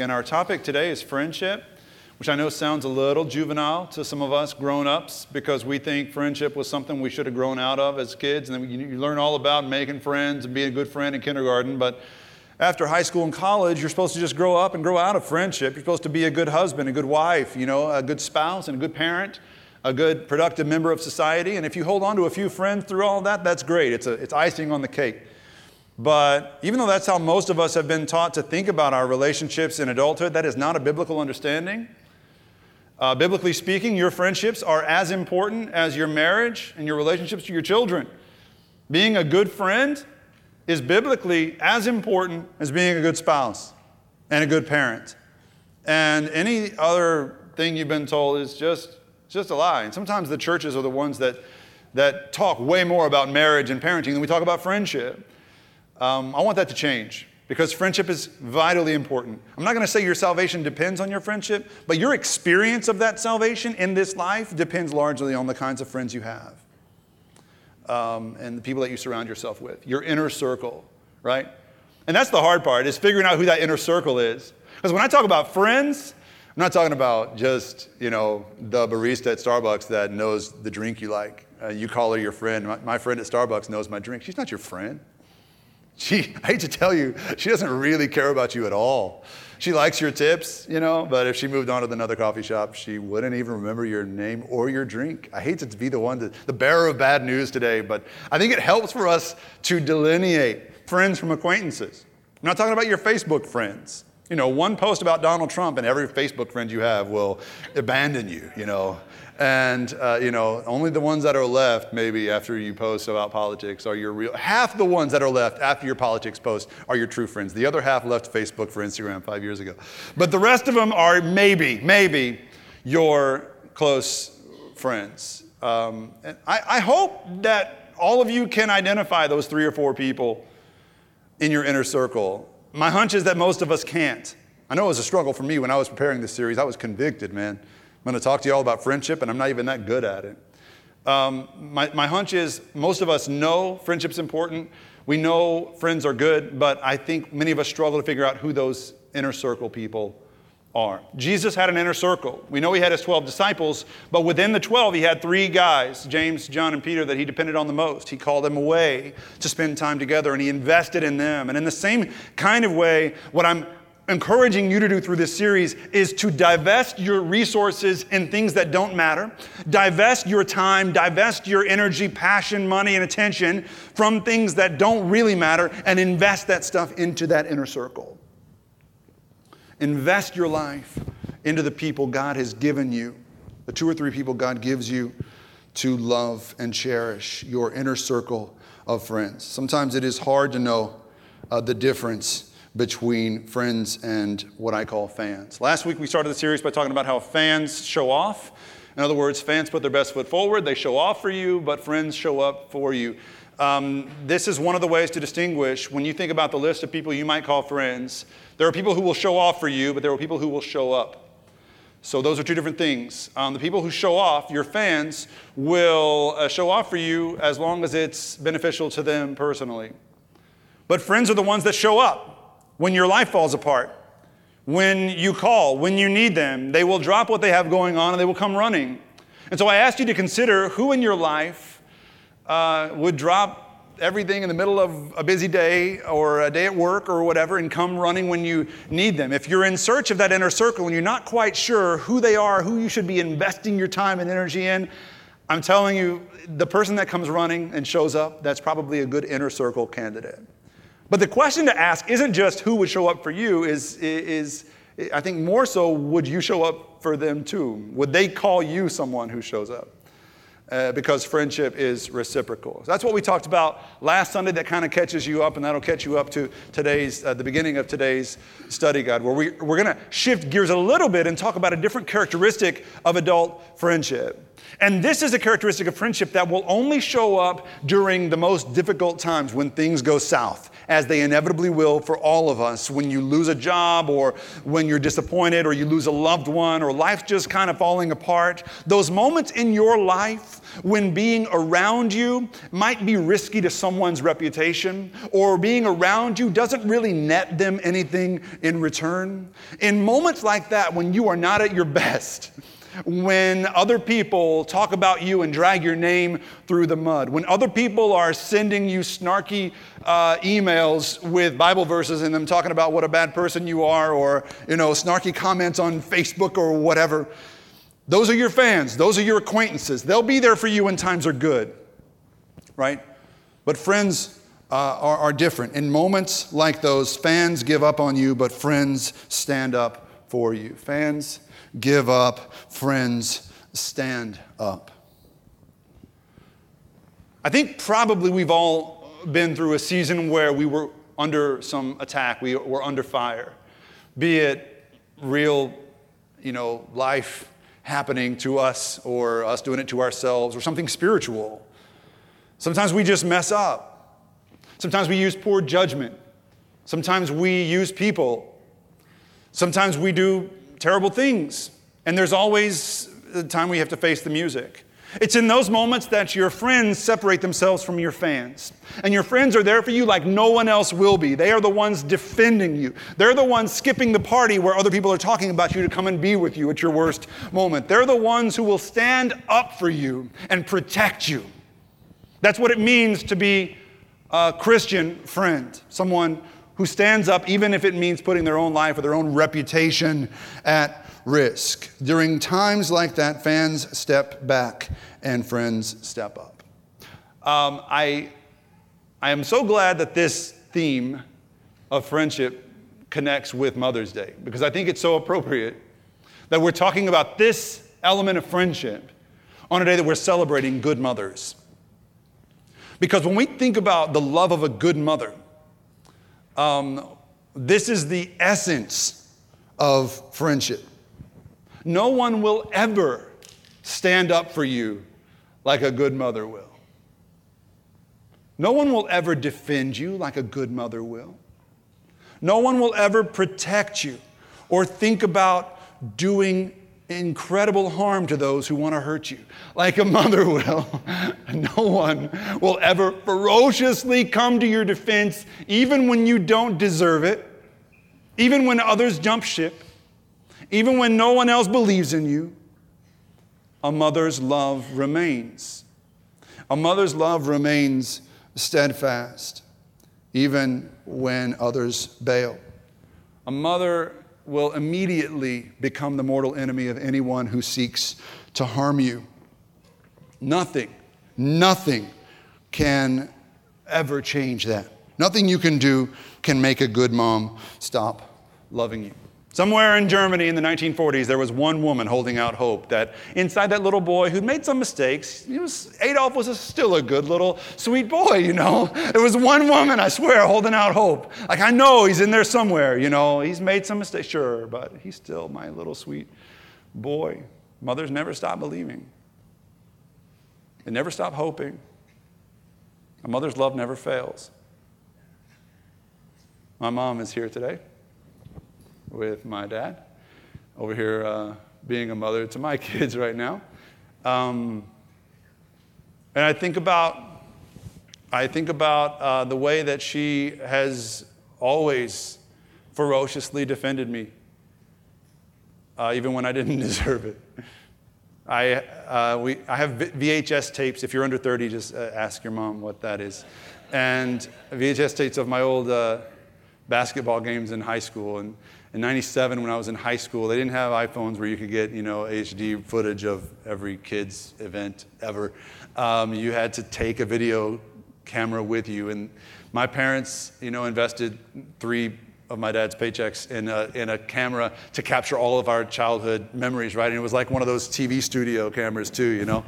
And our topic today is friendship, which I know sounds a little juvenile to some of us grown ups because we think friendship was something we should have grown out of as kids. And then you, learn all about making friends and being a good friend in kindergarten. But after high school and college, you're supposed to just grow up and grow out of friendship. You're supposed to be a good husband, a good wife, you know, a good spouse, and a good parent, a good productive member of society. And if you hold on to a few friends through all that, that's great. It's, a, it's icing on the cake. But even though that's how most of us have been taught to think about our relationships in adulthood, that is not a biblical understanding. Uh, biblically speaking, your friendships are as important as your marriage and your relationships to your children. Being a good friend is biblically as important as being a good spouse and a good parent. And any other thing you've been told is just, just a lie. And sometimes the churches are the ones that, that talk way more about marriage and parenting than we talk about friendship. Um, I want that to change because friendship is vitally important. I'm not going to say your salvation depends on your friendship, but your experience of that salvation in this life depends largely on the kinds of friends you have um, and the people that you surround yourself with, your inner circle, right? And that's the hard part is figuring out who that inner circle is. Because when I talk about friends, I'm not talking about just, you know, the barista at Starbucks that knows the drink you like. Uh, you call her your friend. My, my friend at Starbucks knows my drink. She's not your friend. She, I hate to tell you, she doesn't really care about you at all. She likes your tips, you know, but if she moved on to another coffee shop, she wouldn't even remember your name or your drink. I hate to be the one, to, the bearer of bad news today, but I think it helps for us to delineate friends from acquaintances. I'm not talking about your Facebook friends. You know, one post about Donald Trump and every Facebook friend you have will abandon you, you know. And, uh, you know, only the ones that are left, maybe after you post about politics, are your real. Half the ones that are left after your politics post are your true friends. The other half left Facebook for Instagram five years ago. But the rest of them are maybe, maybe your close friends. Um, and I, I hope that all of you can identify those three or four people in your inner circle. My hunch is that most of us can't. I know it was a struggle for me when I was preparing this series. I was convicted, man. I'm going to talk to you all about friendship, and I'm not even that good at it. Um, my, my hunch is most of us know friendship's important. We know friends are good, but I think many of us struggle to figure out who those inner circle people are. Jesus had an inner circle. We know he had his 12 disciples, but within the 12, he had three guys, James, John, and Peter, that he depended on the most. He called them away to spend time together and he invested in them. And in the same kind of way, what I'm encouraging you to do through this series is to divest your resources in things that don't matter, divest your time, divest your energy, passion, money, and attention from things that don't really matter, and invest that stuff into that inner circle. Invest your life into the people God has given you, the two or three people God gives you to love and cherish your inner circle of friends. Sometimes it is hard to know uh, the difference between friends and what I call fans. Last week we started the series by talking about how fans show off. In other words, fans put their best foot forward, they show off for you, but friends show up for you. Um, this is one of the ways to distinguish when you think about the list of people you might call friends. There are people who will show off for you, but there are people who will show up. So, those are two different things. Um, the people who show off, your fans, will uh, show off for you as long as it's beneficial to them personally. But friends are the ones that show up when your life falls apart, when you call, when you need them. They will drop what they have going on and they will come running. And so I asked you to consider who in your life uh, would drop everything in the middle of a busy day or a day at work or whatever and come running when you need them. If you're in search of that inner circle and you're not quite sure who they are, who you should be investing your time and energy in, I'm telling you, the person that comes running and shows up, that's probably a good inner circle candidate. But the question to ask isn't just who would show up for you, is, is I think more so, would you show up for them too? Would they call you someone who shows up? Uh, because friendship is reciprocal. So that's what we talked about last Sunday. That kind of catches you up, and that'll catch you up to today's, uh, the beginning of today's study guide, where we, we're going to shift gears a little bit and talk about a different characteristic of adult friendship. And this is a characteristic of friendship that will only show up during the most difficult times when things go south as they inevitably will for all of us when you lose a job or when you're disappointed or you lose a loved one or life's just kind of falling apart. Those moments in your life when being around you might be risky to someone's reputation or being around you doesn't really net them anything in return. In moments like that, when you are not at your best, when other people talk about you and drag your name through the mud, when other people are sending you snarky uh, emails with Bible verses in them talking about what a bad person you are, or you know, snarky comments on Facebook or whatever, those are your fans, those are your acquaintances. They'll be there for you when times are good, right? But friends uh, are, are different. In moments like those, fans give up on you, but friends stand up for you. Fans give up, friends stand up. I think probably we've all been through a season where we were under some attack, we were under fire, be it real, you know, life happening to us or us doing it to ourselves or something spiritual. Sometimes we just mess up. Sometimes we use poor judgment. Sometimes we use people. Sometimes we do terrible things. And there's always the time we have to face the music. It's in those moments that your friends separate themselves from your fans. And your friends are there for you like no one else will be. They are the ones defending you. They're the ones skipping the party where other people are talking about you to come and be with you at your worst moment. They're the ones who will stand up for you and protect you. That's what it means to be a Christian friend, someone who stands up even if it means putting their own life or their own reputation at risk. During times like that, fans step back and friends step up. Um, I, I am so glad that this theme of friendship connects with Mother's Day because I think it's so appropriate that we're talking about this element of friendship on a day that we're celebrating good mothers. Because when we think about the love of a good mother, um, this is the essence of friendship. No one will ever stand up for you like a good mother will. No one will ever defend you like a good mother will. No one will ever protect you or think about doing incredible harm to those who want to hurt you, like a mother will. no one will ever ferociously come to your defense, even when you don't deserve it, even when others jump ship. Even when no one else believes in you, a mother's love remains. A mother's love remains steadfast, even when others bail. A mother will immediately become the mortal enemy of anyone who seeks to harm you. Nothing, nothing can ever change that. Nothing you can do can make a good mom stop loving you. Somewhere in Germany in the 1940s, there was one woman holding out hope that inside that little boy who'd made some mistakes, was, Adolf was a, still a good little sweet boy, you know. There was one woman, I swear, holding out hope. Like, I know he's in there somewhere, you know. He's made some mistakes, sure, but he's still my little sweet boy. Mothers never stop believing, they never stop hoping. A mother's love never fails. My mom is here today with my dad over here uh, being a mother to my kids right now. Um, and I think about, I think about uh, the way that she has always ferociously defended me, uh, even when I didn't deserve it. I, uh, we, I have VHS tapes. If you're under 30, just uh, ask your mom what that is. And VHS tapes of my old uh, basketball games in high school. And in 97 when i was in high school they didn't have iphones where you could get you know hd footage of every kid's event ever. Um, you had to take a video camera with you and my parents you know invested three of my dad's paychecks in a, in a camera to capture all of our childhood memories right? And it was like one of those tv studio cameras too you know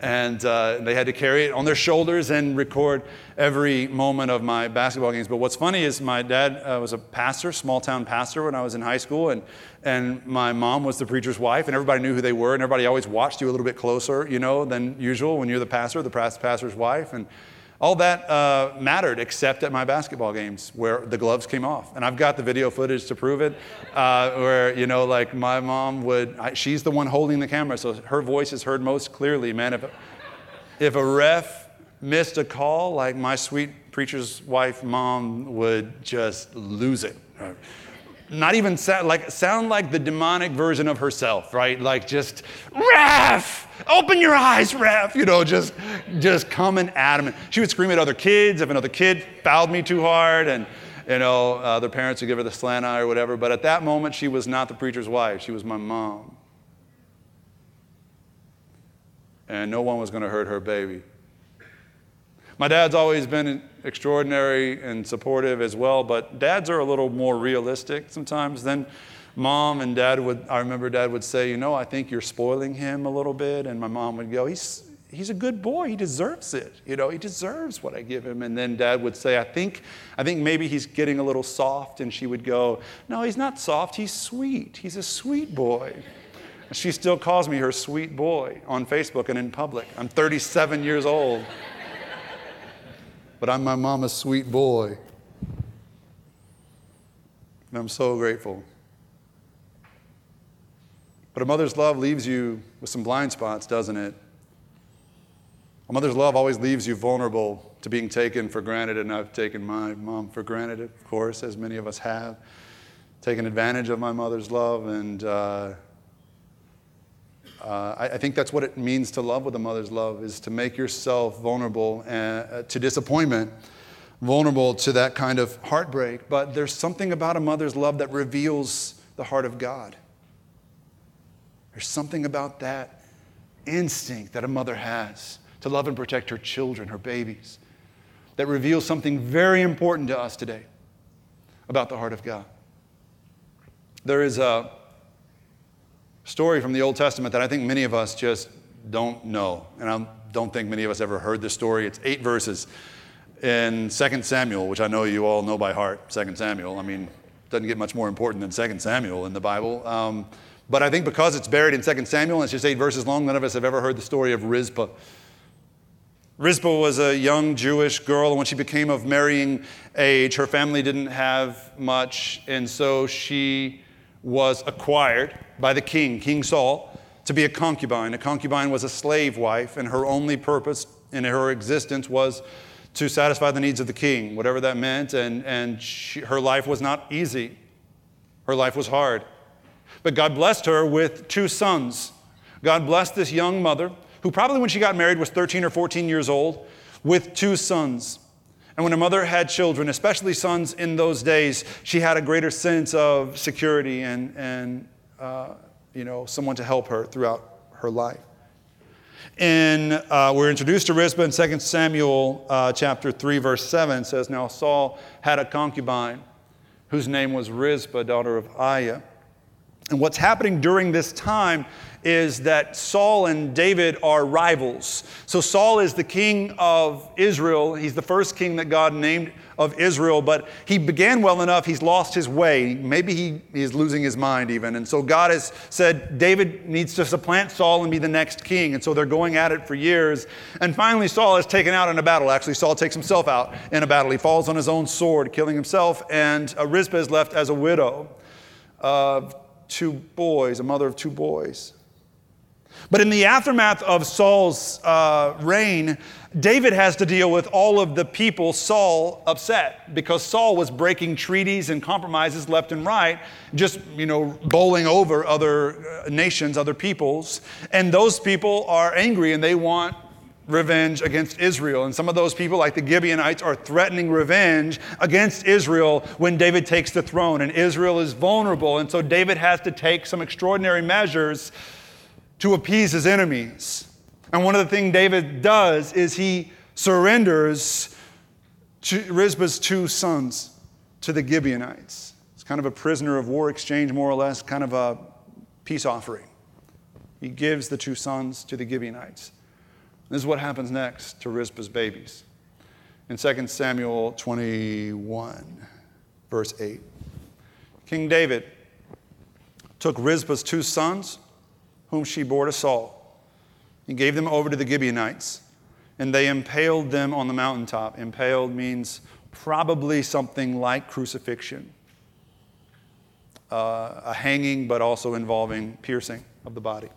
and uh, they had to carry it on their shoulders and record every moment of my basketball games. But what's funny is my dad uh, was a pastor, small town pastor, when I was in high school, and and my mom was the preacher's wife, and everybody knew who they were, and everybody always watched you a little bit closer, you know, than usual when you're the pastor, the pastor's wife, and. All that uh, mattered except at my basketball games where the gloves came off. And I've got the video footage to prove it, uh, where, you know, like my mom would, I, she's the one holding the camera, so her voice is heard most clearly. Man, if, if a ref missed a call, like my sweet preacher's wife mom would just lose it not even sound like, sound like the demonic version of herself, right? Like just, Ref, open your eyes, Ref, you know, just, just coming at adamant. She would scream at other kids if another kid fouled me too hard and, you know, uh, their parents would give her the slant eye or whatever. But at that moment, she was not the preacher's wife. She was my mom. And no one was going to hurt her baby. My dad's always been extraordinary and supportive as well, but dads are a little more realistic sometimes than mom and dad would. I remember dad would say, You know, I think you're spoiling him a little bit. And my mom would go, He's, he's a good boy. He deserves it. You know, he deserves what I give him. And then dad would say, I think, I think maybe he's getting a little soft. And she would go, No, he's not soft. He's sweet. He's a sweet boy. She still calls me her sweet boy on Facebook and in public. I'm 37 years old but I'm my mama's sweet boy. And I'm so grateful. But a mother's love leaves you with some blind spots, doesn't it? A mother's love always leaves you vulnerable to being taken for granted, and I've taken my mom for granted, of course, as many of us have. Taken advantage of my mother's love, and uh, uh, I, I, think that's what it means to love with a mother's love, is to make yourself vulnerable uh, to disappointment, vulnerable to that kind of heartbreak. But there's something about a mother's love that reveals the heart of God. There's something about that instinct that a mother has to love and protect her children, her babies, that reveals something very important to us today about the heart of God. There is a story from the Old Testament that I think many of us just don't know. And I don't think many of us ever heard this story. It's eight verses in 2 Samuel, which I know you all know by heart, 2 Samuel. I mean, doesn't get much more important than 2 Samuel in the Bible. Um, but I think because it's buried in 2 Samuel and it's just eight verses long, none of us have ever heard the story of Rizpah. Rizpah was a young Jewish girl, and when she became of marrying age, her family didn't have much, and so she was acquired by the king, King Saul, to be a concubine. A concubine was a slave wife, and her only purpose in her existence was to satisfy the needs of the king, whatever that meant. And, and she, her life was not easy, her life was hard. But God blessed her with two sons. God blessed this young mother, who probably when she got married was 13 or 14 years old, with two sons. And when a mother had children, especially sons in those days, she had a greater sense of security and, and uh, you know, someone to help her throughout her life. In, uh, we're introduced to Rizpah in 2 Samuel uh, chapter 3, verse 7 says, Now Saul had a concubine whose name was Rizpah, daughter of Aiah. And what's happening during this time is that Saul and David are rivals. So Saul is the king of Israel. He's the first king that God named of Israel, but he began well enough, he's lost his way. Maybe he, is losing his mind even. And so God has said David needs to supplant Saul and be the next king. And so they're going at it for years. And finally, Saul is taken out in a battle. Actually, Saul takes himself out in a battle. He falls on his own sword, killing himself, and Rizpah is left as a widow of two boys, a mother of two boys. But in the aftermath of Saul's uh, reign, David has to deal with all of the people Saul upset because Saul was breaking treaties and compromises left and right, just, you know, bowling over other uh, nations, other peoples. And those people are angry and they want revenge against Israel. And some of those people, like the Gibeonites, are threatening revenge against Israel when David takes the throne. And Israel is vulnerable. And so David has to take some extraordinary measures to appease his enemies. And one of the things David does is he surrenders Rizpah's two sons to the Gibeonites. It's kind of a prisoner of war exchange, more or less, kind of a peace offering. He gives the two sons to the Gibeonites. This is what happens next to Rizpah's babies. In 2 Samuel 21, verse 8, King David took Rizpah's two sons whom she bore to Saul. and gave them over to the Gibeonites and they impaled them on the mountaintop. Impaled means probably something like crucifixion, uh, a hanging, but also involving piercing of the body.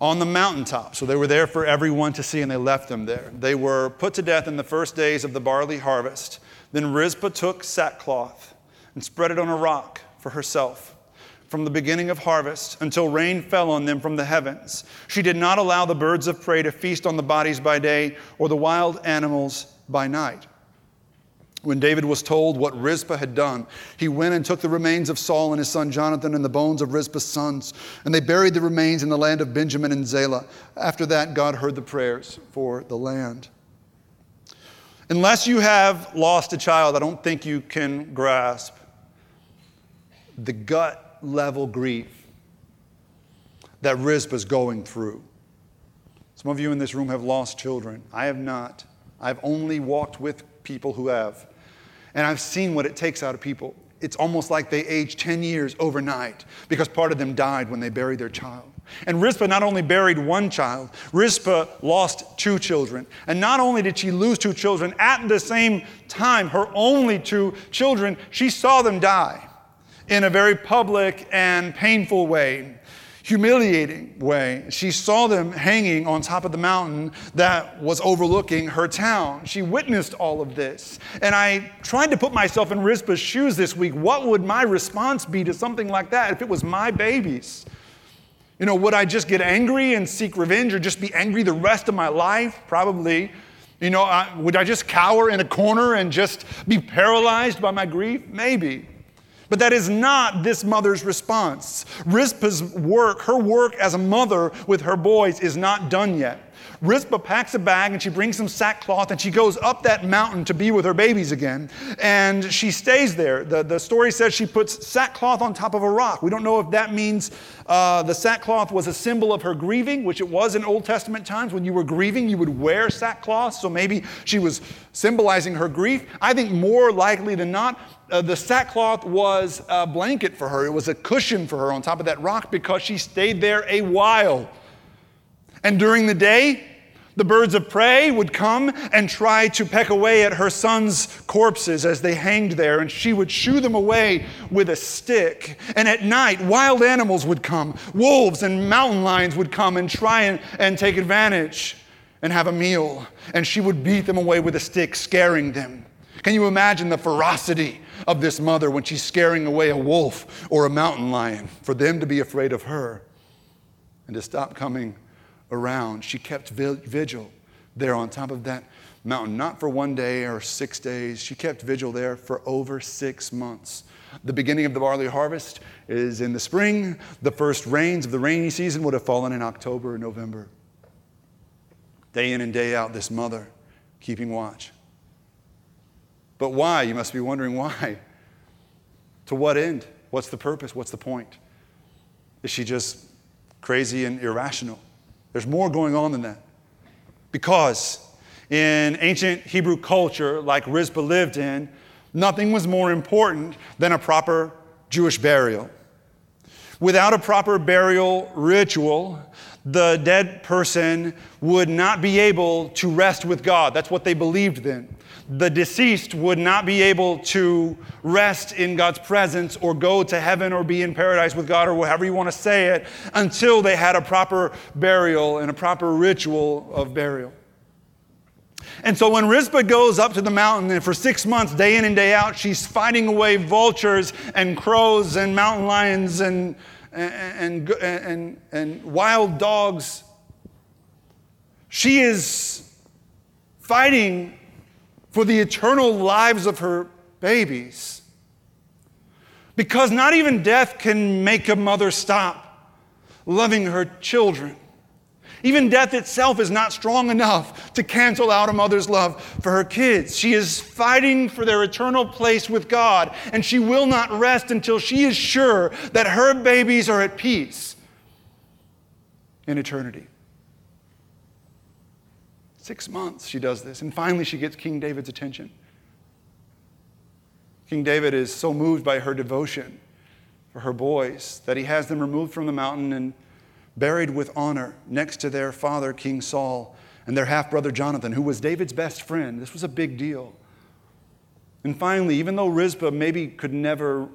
On the mountaintop. So they were there for everyone to see, and they left them there. They were put to death in the first days of the barley harvest. Then Rizpah took sackcloth and spread it on a rock for herself from the beginning of harvest until rain fell on them from the heavens. She did not allow the birds of prey to feast on the bodies by day or the wild animals by night. When David was told what Rizpah had done, he went and took the remains of Saul and his son Jonathan and the bones of Rizpah's sons, and they buried the remains in the land of Benjamin and Zelah. After that, God heard the prayers for the land. Unless you have lost a child, I don't think you can grasp the gut level grief that Rizpah's going through. Some of you in this room have lost children. I have not. I've only walked with people who have. And I've seen what it takes out of people. It's almost like they age 10 years overnight because part of them died when they buried their child. And Rizpah not only buried one child, Rizpah lost two children. And not only did she lose two children, at the same time, her only two children, she saw them die in a very public and painful way, humiliating way. She saw them hanging on top of the mountain that was overlooking her town. She witnessed all of this. And I tried to put myself in Rizpah's shoes this week. What would my response be to something like that if it was my babies? You know, would I just get angry and seek revenge or just be angry the rest of my life? Probably. You know, I, would I just cower in a corner and just be paralyzed by my grief? Maybe. But that is not this mother's response. Rizpah's work, her work as a mother with her boys, is not done yet. Rizpah packs a bag and she brings some sackcloth and she goes up that mountain to be with her babies again. And she stays there. The, the story says she puts sackcloth on top of a rock. We don't know if that means uh, the sackcloth was a symbol of her grieving, which it was in Old Testament times. When you were grieving, you would wear sackcloth. So maybe she was symbolizing her grief. I think more likely than not, uh, the sackcloth was a blanket for her. It was a cushion for her on top of that rock because she stayed there a while. And during the day, the birds of prey would come and try to peck away at her son's corpses as they hanged there, and she would shoo them away with a stick. And at night, wild animals would come. Wolves and mountain lions would come and try and, and take advantage and have a meal. And she would beat them away with a stick, scaring them. Can you imagine the ferocity of this mother when she's scaring away a wolf or a mountain lion for them to be afraid of her and to stop coming around. She kept vigil there on top of that mountain, not for one day or six days. She kept vigil there for over six months. The beginning of the barley harvest is in the spring. The first rains of the rainy season would have fallen in October or November. Day in and day out, this mother keeping watch. But why? You must be wondering why. To what end? What's the purpose? What's the point? Is she just crazy and irrational? There's more going on than that. Because in ancient Hebrew culture, like Rizpah lived in, nothing was more important than a proper Jewish burial. Without a proper burial ritual, the dead person would not be able to rest with God. That's what they believed then the deceased would not be able to rest in God's presence or go to heaven or be in paradise with God or whatever you want to say it until they had a proper burial and a proper ritual of burial. And so when Rizpah goes up to the mountain, and for six months, day in and day out, she's fighting away vultures and crows and mountain lions and, and, and, and, and wild dogs. She is fighting for the eternal lives of her babies. Because not even death can make a mother stop loving her children. Even death itself is not strong enough to cancel out a mother's love for her kids. She is fighting for their eternal place with God, and she will not rest until she is sure that her babies are at peace in eternity. Six months she does this. And finally, she gets King David's attention. King David is so moved by her devotion for her boys that he has them removed from the mountain and buried with honor next to their father, King Saul, and their half brother Jonathan, who was David's best friend. This was a big deal. And finally, even though Rizpah maybe could never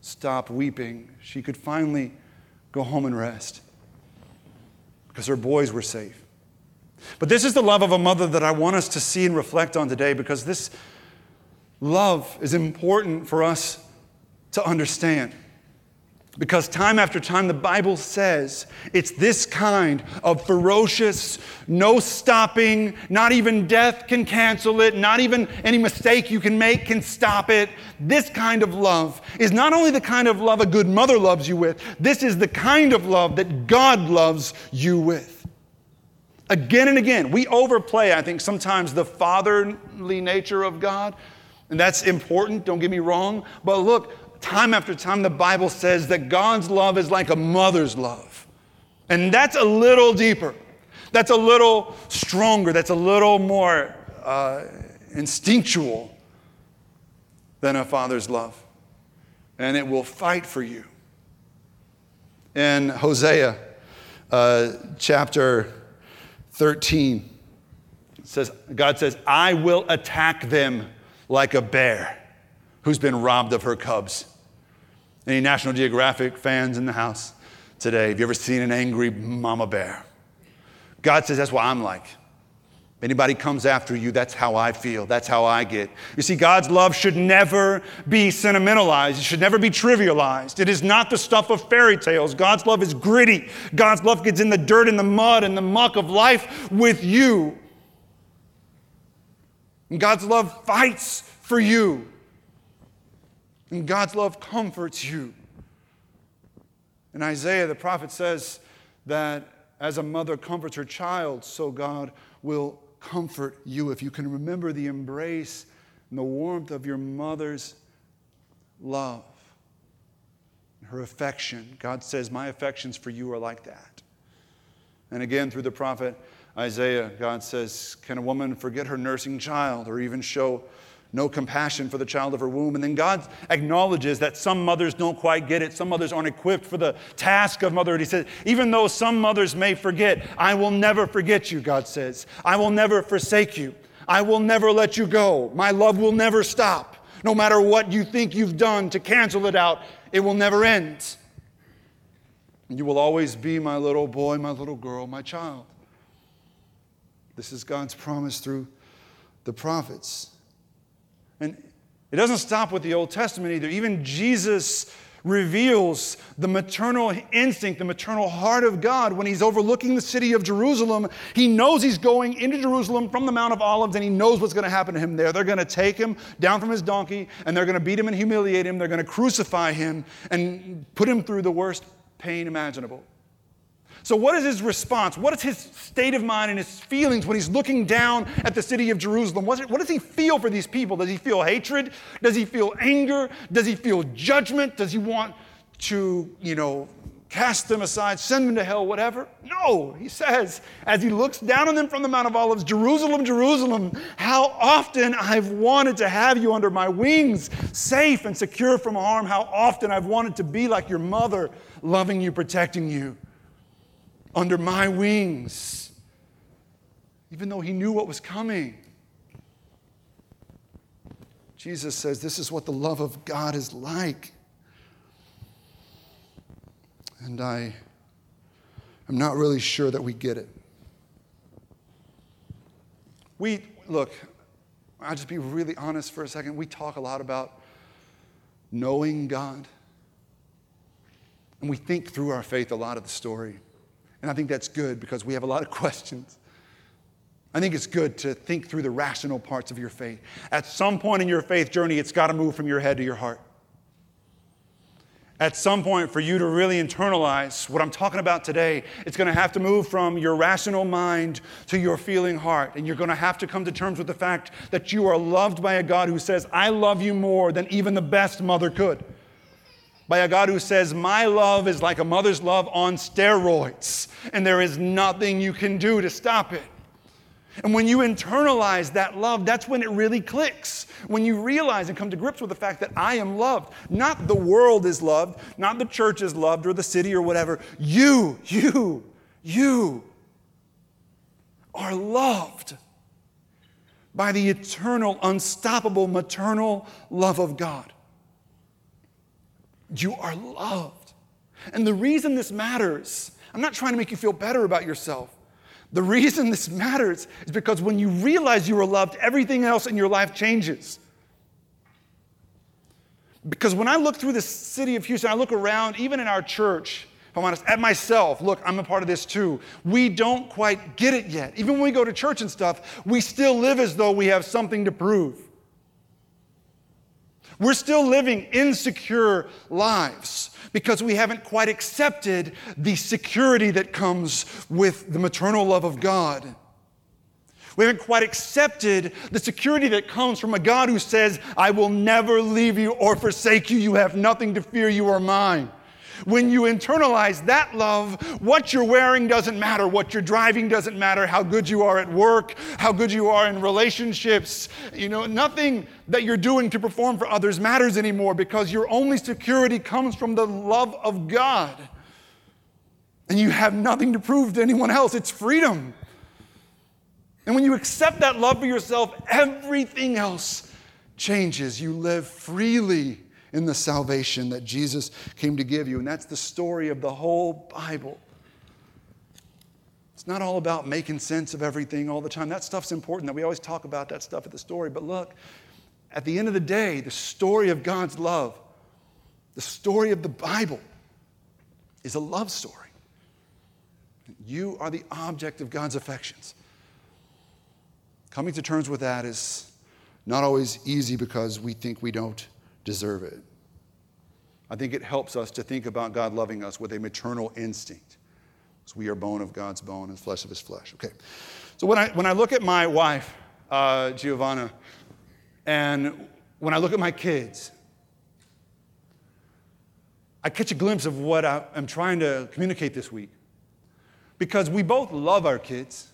stop weeping, she could finally go home and rest because her boys were safe. But this is the love of a mother that I want us to see and reflect on today because this love is important for us to understand. Because time after time, the Bible says it's this kind of ferocious, no stopping, not even death can cancel it, not even any mistake you can make can stop it. This kind of love is not only the kind of love a good mother loves you with, this is the kind of love that God loves you with. Again and again, we overplay, I think, sometimes the fatherly nature of God. And that's important, don't get me wrong. But look, time after time, the Bible says that God's love is like a mother's love. And that's a little deeper. That's a little stronger. That's a little more uh, instinctual than a father's love. And it will fight for you. In Hosea uh, chapter 13, says, God says, I will attack them like a bear who's been robbed of her cubs. Any National Geographic fans in the house today? Have you ever seen an angry mama bear? God says, That's what I'm like. If anybody comes after you, that's how I feel. That's how I get. You see, God's love should never be sentimentalized. It should never be trivialized. It is not the stuff of fairy tales. God's love is gritty. God's love gets in the dirt and the mud and the muck of life with you. And God's love fights for you. And God's love comforts you. And Isaiah, the prophet, says that as a mother comforts her child, so God will comfort you. If you can remember the embrace and the warmth of your mother's love, her affection, God says, My affections for you are like that. And again, through the prophet Isaiah, God says, Can a woman forget her nursing child or even show no compassion for the child of her womb. And then God acknowledges that some mothers don't quite get it. Some mothers aren't equipped for the task of motherhood. He says, even though some mothers may forget, I will never forget you, God says. I will never forsake you. I will never let you go. My love will never stop. No matter what you think you've done to cancel it out, it will never end. You will always be my little boy, my little girl, my child. This is God's promise through the prophets. And it doesn't stop with the Old Testament either. Even Jesus reveals the maternal instinct, the maternal heart of God when he's overlooking the city of Jerusalem. He knows he's going into Jerusalem from the Mount of Olives and he knows what's going to happen to him there. They're going to take him down from his donkey and they're going to beat him and humiliate him. They're going to crucify him and put him through the worst pain imaginable. So, what is his response? What is his state of mind and his feelings when he's looking down at the city of Jerusalem? What does he feel for these people? Does he feel hatred? Does he feel anger? Does he feel judgment? Does he want to, you know, cast them aside, send them to hell, whatever? No, he says, as he looks down on them from the Mount of Olives, Jerusalem, Jerusalem, how often I've wanted to have you under my wings, safe and secure from harm. How often I've wanted to be like your mother, loving you, protecting you under my wings, even though he knew what was coming. Jesus says, This is what the love of God is like. And I am not really sure that we get it. We, look, I'll just be really honest for a second. We talk a lot about knowing God. And we think through our faith a lot of the story. And I think that's good because we have a lot of questions. I think it's good to think through the rational parts of your faith. At some point in your faith journey, it's got to move from your head to your heart. At some point, for you to really internalize what I'm talking about today, it's going to have to move from your rational mind to your feeling heart. And you're going to have to come to terms with the fact that you are loved by a God who says, I love you more than even the best mother could by a God who says, My love is like a mother's love on steroids, and there is nothing you can do to stop it. And when you internalize that love, that's when it really clicks. When you realize and come to grips with the fact that I am loved. Not the world is loved, not the church is loved, or the city or whatever. You, you, you. are loved by the eternal, unstoppable, maternal love of God. You are loved. And the reason this matters, I'm not trying to make you feel better about yourself. The reason this matters is because when you realize you are loved, everything else in your life changes. Because when I look through the city of Houston, I look around, even in our church, if I'm honest, at myself, look, I'm a part of this too. We don't quite get it yet. Even when we go to church and stuff, we still live as though we have something to prove. We're still living insecure lives because we haven't quite accepted the security that comes with the maternal love of God. We haven't quite accepted the security that comes from a God who says, I will never leave you or forsake you. You have nothing to fear. You are mine. When you internalize that love, what you're wearing doesn't matter, what you're driving doesn't matter, how good you are at work, how good you are in relationships. You know, nothing that you're doing to perform for others matters anymore because your only security comes from the love of God. And you have nothing to prove to anyone else. It's freedom. And when you accept that love for yourself, everything else changes. You live freely in the salvation that Jesus came to give you. And that's the story of the whole Bible. It's not all about making sense of everything all the time. That stuff's important, that we always talk about that stuff at the story. But look, at the end of the day, the story of God's love, the story of the Bible, is a love story. You are the object of God's affections. Coming to terms with that is not always easy because we think we don't deserve it. I think it helps us to think about God loving us with a maternal instinct. Because we are bone of God's bone and flesh of his flesh. Okay. So when I, when I look at my wife, uh, Giovanna, and when I look at my kids, I catch a glimpse of what I, am trying to communicate this week. Because we both love our kids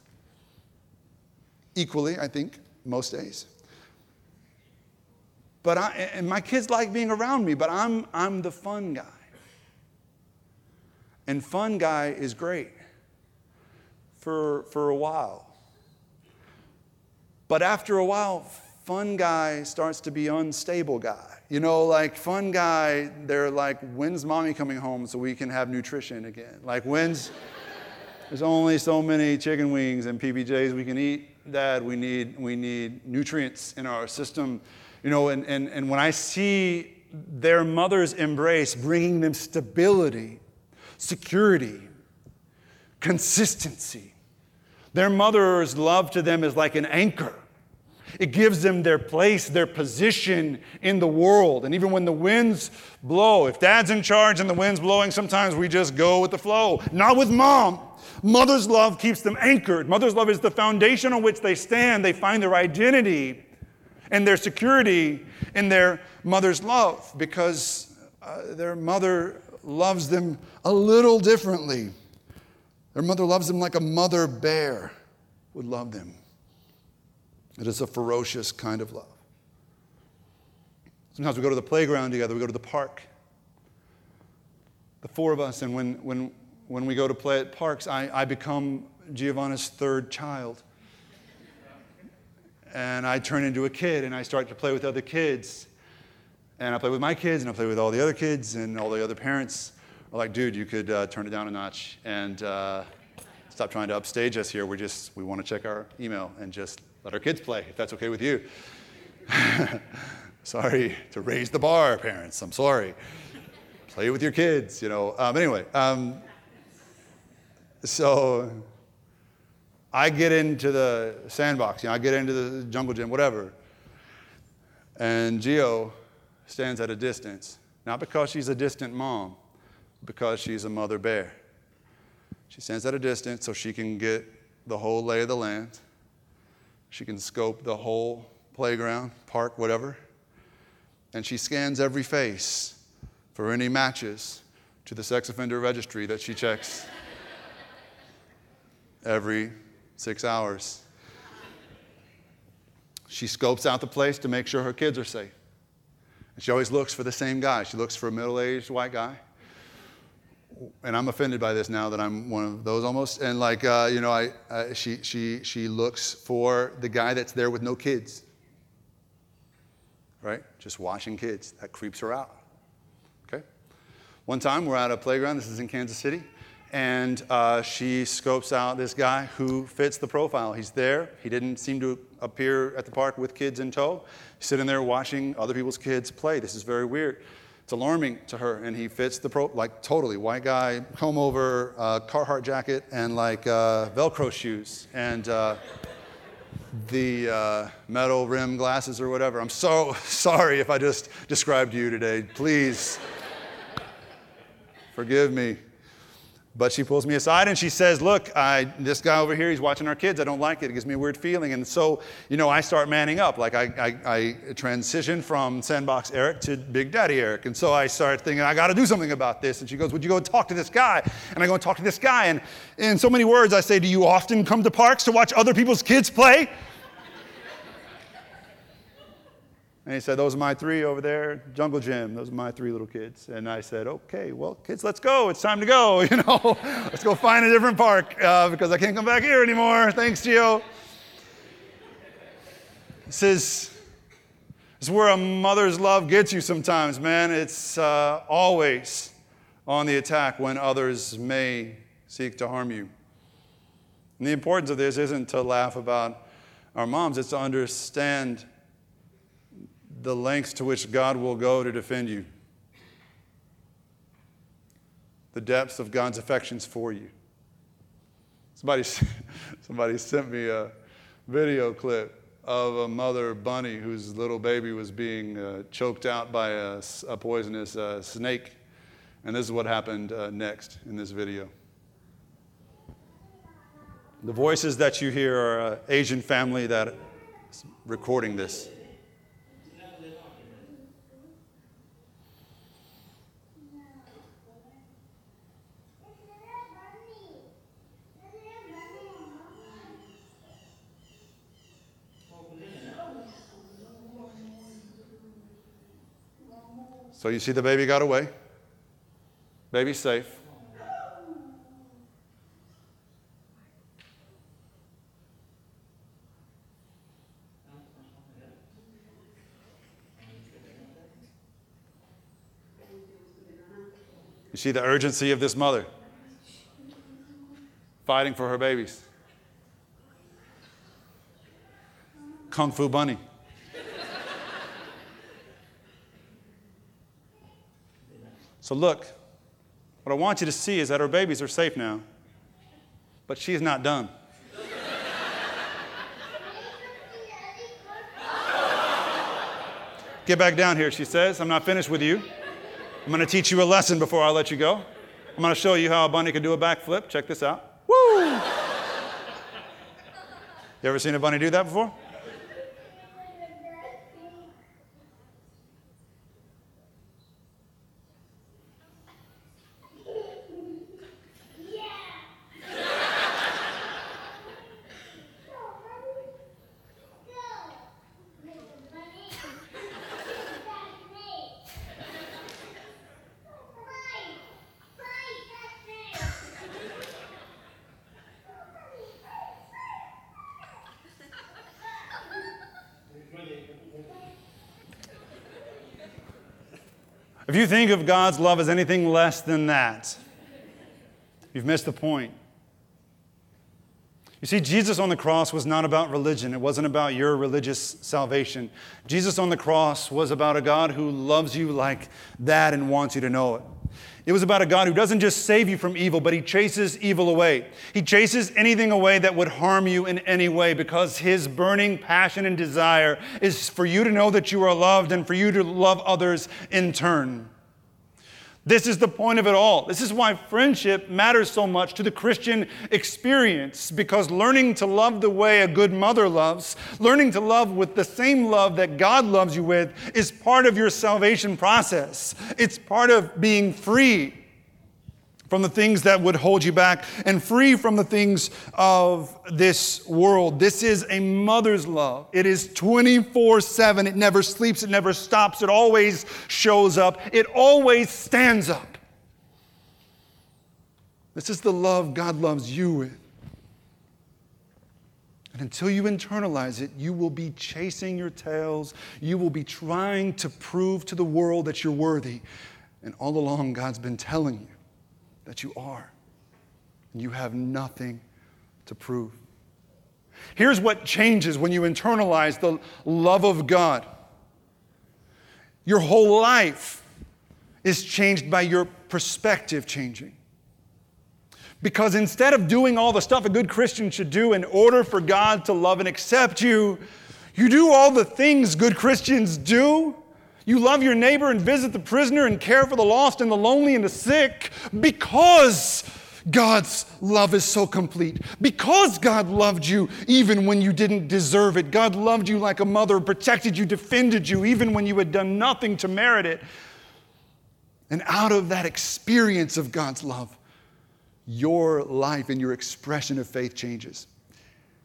equally, I think, most days. But I, and my kids like being around me, but I'm, I'm the fun guy. And fun guy is great for, for a while. But after a while, fun guy starts to be unstable guy. You know, like fun guy, they're like, when's mommy coming home so we can have nutrition again? Like, when's, there's only so many chicken wings and PBJs we can eat Dad, we need, we need nutrients in our system. You know, and, and, and when I see their mother's embrace bringing them stability, security, consistency, their mother's love to them is like an anchor. It gives them their place, their position in the world. And even when the winds blow, if dad's in charge and the wind's blowing, sometimes we just go with the flow. Not with mom. Mother's love keeps them anchored. Mother's love is the foundation on which they stand. They find their identity and their security in their mother's love because uh, their mother loves them a little differently. Their mother loves them like a mother bear would love them. It is a ferocious kind of love. Sometimes we go to the playground together, we go to the park. The four of us, and when, when when we go to play at parks, I, I become Giovanna's third child. And I turn into a kid and I start to play with other kids. And I play with my kids and I play with all the other kids and all the other parents are like, dude, you could uh, turn it down a notch and uh, stop trying to upstage us here. We just, we want to check our email and just let our kids play, if that's okay with you. sorry to raise the bar, parents. I'm sorry. Play with your kids, you know. Um, anyway, um, so I get into the sandbox, you know, I get into the jungle gym, whatever. And Geo stands at a distance, not because she's a distant mom, because she's a mother bear. She stands at a distance so she can get the whole lay of the land. She can scope the whole playground, park, whatever. And she scans every face for any matches to the sex offender registry that she checks every six hours. She scopes out the place to make sure her kids are safe. And she always looks for the same guy. She looks for a middle aged white guy and I'm offended by this now that I'm one of those almost. And like, uh, you know, I, uh, she, she, she looks for the guy that's there with no kids, right? Just watching kids. That creeps her out. Okay. One time we're at a playground. This is in Kansas City. And uh, she scopes out this guy who fits the profile. He's there. He didn't seem to appear at the park with kids in tow. He's sitting there watching other people's kids play. This is very weird. It's alarming to her, and he fits the pro like totally white guy, comb over, uh, Carhartt jacket, and like uh, Velcro shoes, and uh, the uh, metal rim glasses or whatever. I'm so sorry if I just described you today. Please forgive me. But she pulls me aside and she says, Look, I, this guy over here, he's watching our kids. I don't like it. It gives me a weird feeling. And so, you know, I start manning up. Like, I, I, I transition from Sandbox Eric to Big Daddy Eric. And so I start thinking, I got to do something about this. And she goes, Would you go talk to this guy? And I go and talk to this guy. And in so many words, I say, Do you often come to parks to watch other people's kids play? And he said, Those are my three over there, Jungle Gym. Those are my three little kids. And I said, Okay, well, kids, let's go. It's time to go. You know, let's go find a different park uh, because I can't come back here anymore. Thanks, Gio. This is, this is where a mother's love gets you sometimes, man. It's uh, always on the attack when others may seek to harm you. And the importance of this isn't to laugh about our moms, it's to understand the lengths to which God will go to defend you, the depths of God's affections for you. Somebody, somebody sent me a video clip of a mother bunny whose little baby was being uh, choked out by a, a poisonous uh, snake. And this is what happened uh, next in this video. The voices that you hear are an Asian family that is recording this. So you see the baby got away. Baby's safe. You see the urgency of this mother fighting for her babies. Kung Fu Bunny. So, look, what I want you to see is that her babies are safe now, but she's not done. Get back down here, she says. I'm not finished with you. I'm going to teach you a lesson before I let you go. I'm going to show you how a bunny can do a backflip. Check this out. Woo! You ever seen a bunny do that before? Think of God's love as anything less than that, you've missed the point. You see, Jesus on the cross was not about religion. It wasn't about your religious salvation. Jesus on the cross was about a God who loves you like that and wants you to know it. It was about a God who doesn't just save you from evil, but He chases evil away. He chases anything away that would harm you in any way because His burning passion and desire is for you to know that you are loved and for you to love others in turn. This is the point of it all. This is why friendship matters so much to the Christian experience because learning to love the way a good mother loves, learning to love with the same love that God loves you with, is part of your salvation process. It's part of being free from the things that would hold you back and free from the things of this world. This is a mother's love. It is 24 7. It never sleeps, it never stops, it always shows up, it always stands up. This is the love God loves you with. And until you internalize it, you will be chasing your tails. You will be trying to prove to the world that you're worthy. And all along, God's been telling you that you are. And you have nothing to prove. Here's what changes when you internalize the love of God your whole life is changed by your perspective changing. Because instead of doing all the stuff a good Christian should do in order for God to love and accept you, you do all the things good Christians do. You love your neighbor and visit the prisoner and care for the lost and the lonely and the sick because God's love is so complete. Because God loved you even when you didn't deserve it. God loved you like a mother, protected you, defended you even when you had done nothing to merit it. And out of that experience of God's love, your life and your expression of faith changes.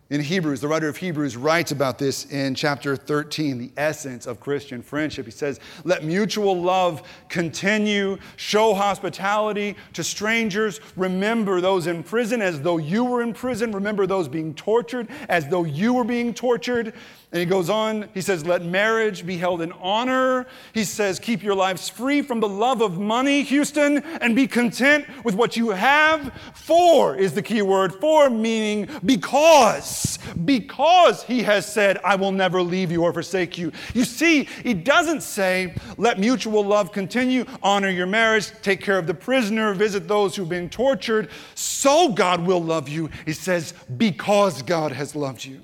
In Hebrews, the writer of Hebrews writes about this in chapter 13, the essence of Christian friendship. He says, Let mutual love continue, show hospitality to strangers, remember those in prison as though you were in prison, remember those being tortured as though you were being tortured. And he goes on, he says, Let marriage be held in honor. He says, Keep your lives free from the love of money, Houston, and be content with what you have. For is the key word, for meaning because. Because he has said, I will never leave you or forsake you. You see, he doesn't say, Let mutual love continue, honor your marriage, take care of the prisoner, visit those who've been tortured, so God will love you. He says, Because God has loved you.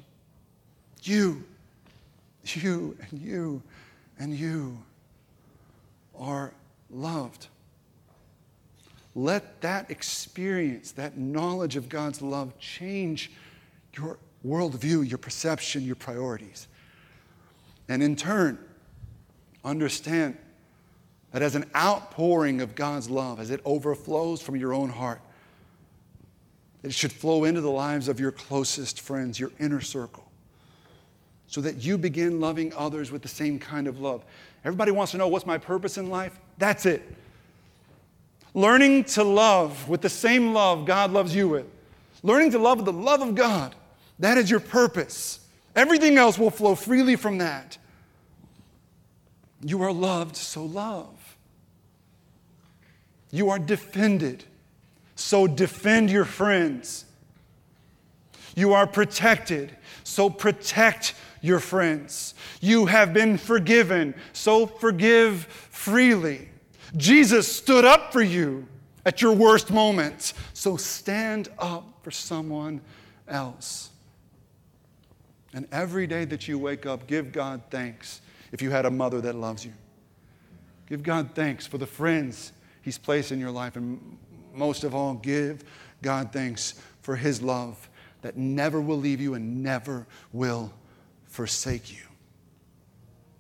You you and you and you are loved. Let that experience, that knowledge of God's love change your worldview, your perception, your priorities. And in turn, understand that as an outpouring of God's love, as it overflows from your own heart, it should flow into the lives of your closest friends, your inner circle so that you begin loving others with the same kind of love. Everybody wants to know what's my purpose in life? That's it. Learning to love with the same love God loves you with. Learning to love with the love of God. That is your purpose. Everything else will flow freely from that. You are loved, so love. You are defended, so defend your friends. You are protected, so protect your friends. You have been forgiven, so forgive freely. Jesus stood up for you at your worst moments, so stand up for someone else. And every day that you wake up, give God thanks if you had a mother that loves you. Give God thanks for the friends He's placed in your life. And most of all, give God thanks for His love that never will leave you and never will forsake you.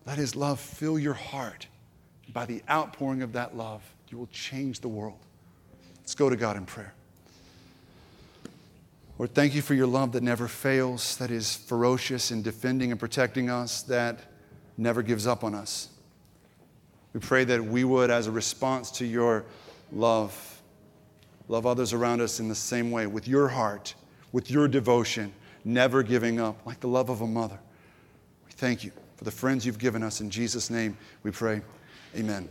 Let his love fill your heart. By the outpouring of that love, you will change the world. Let's go to God in prayer. Lord, thank you for your love that never fails, that is ferocious in defending and protecting us, that never gives up on us. We pray that we would, as a response to your love, love others around us in the same way, with your heart, with your devotion, never giving up, like the love of a mother. Thank you for the friends you've given us. In Jesus' name we pray. Amen.